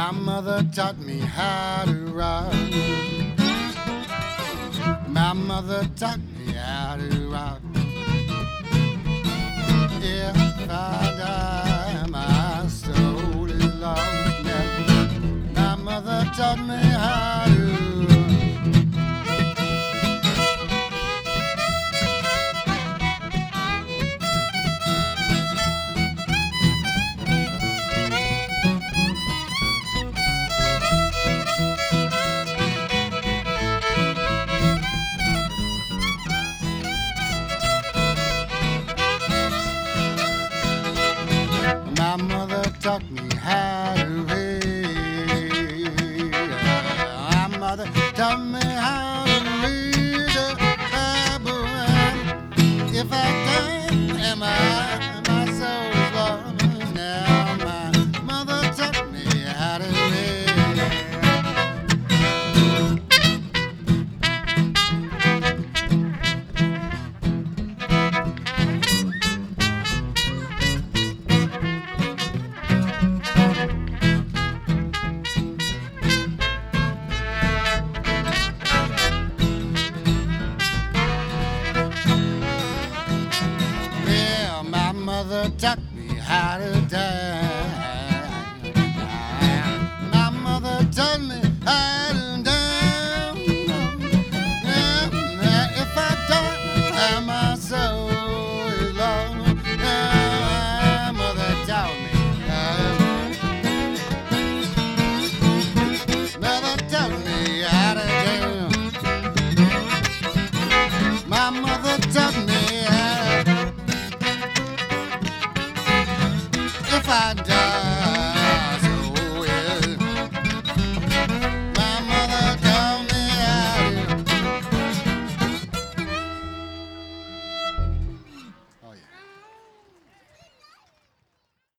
My mother taught me how to rock. My mother taught me how to rock. If I die, my soul is lost now. My mother taught me how how to read. My mother taught me how taught me how to dance. My mother taught me how to. Yeah, if I don't, my soul is lost. My mother taught me. how. Mother taught me how to dance. My mother taught me I die.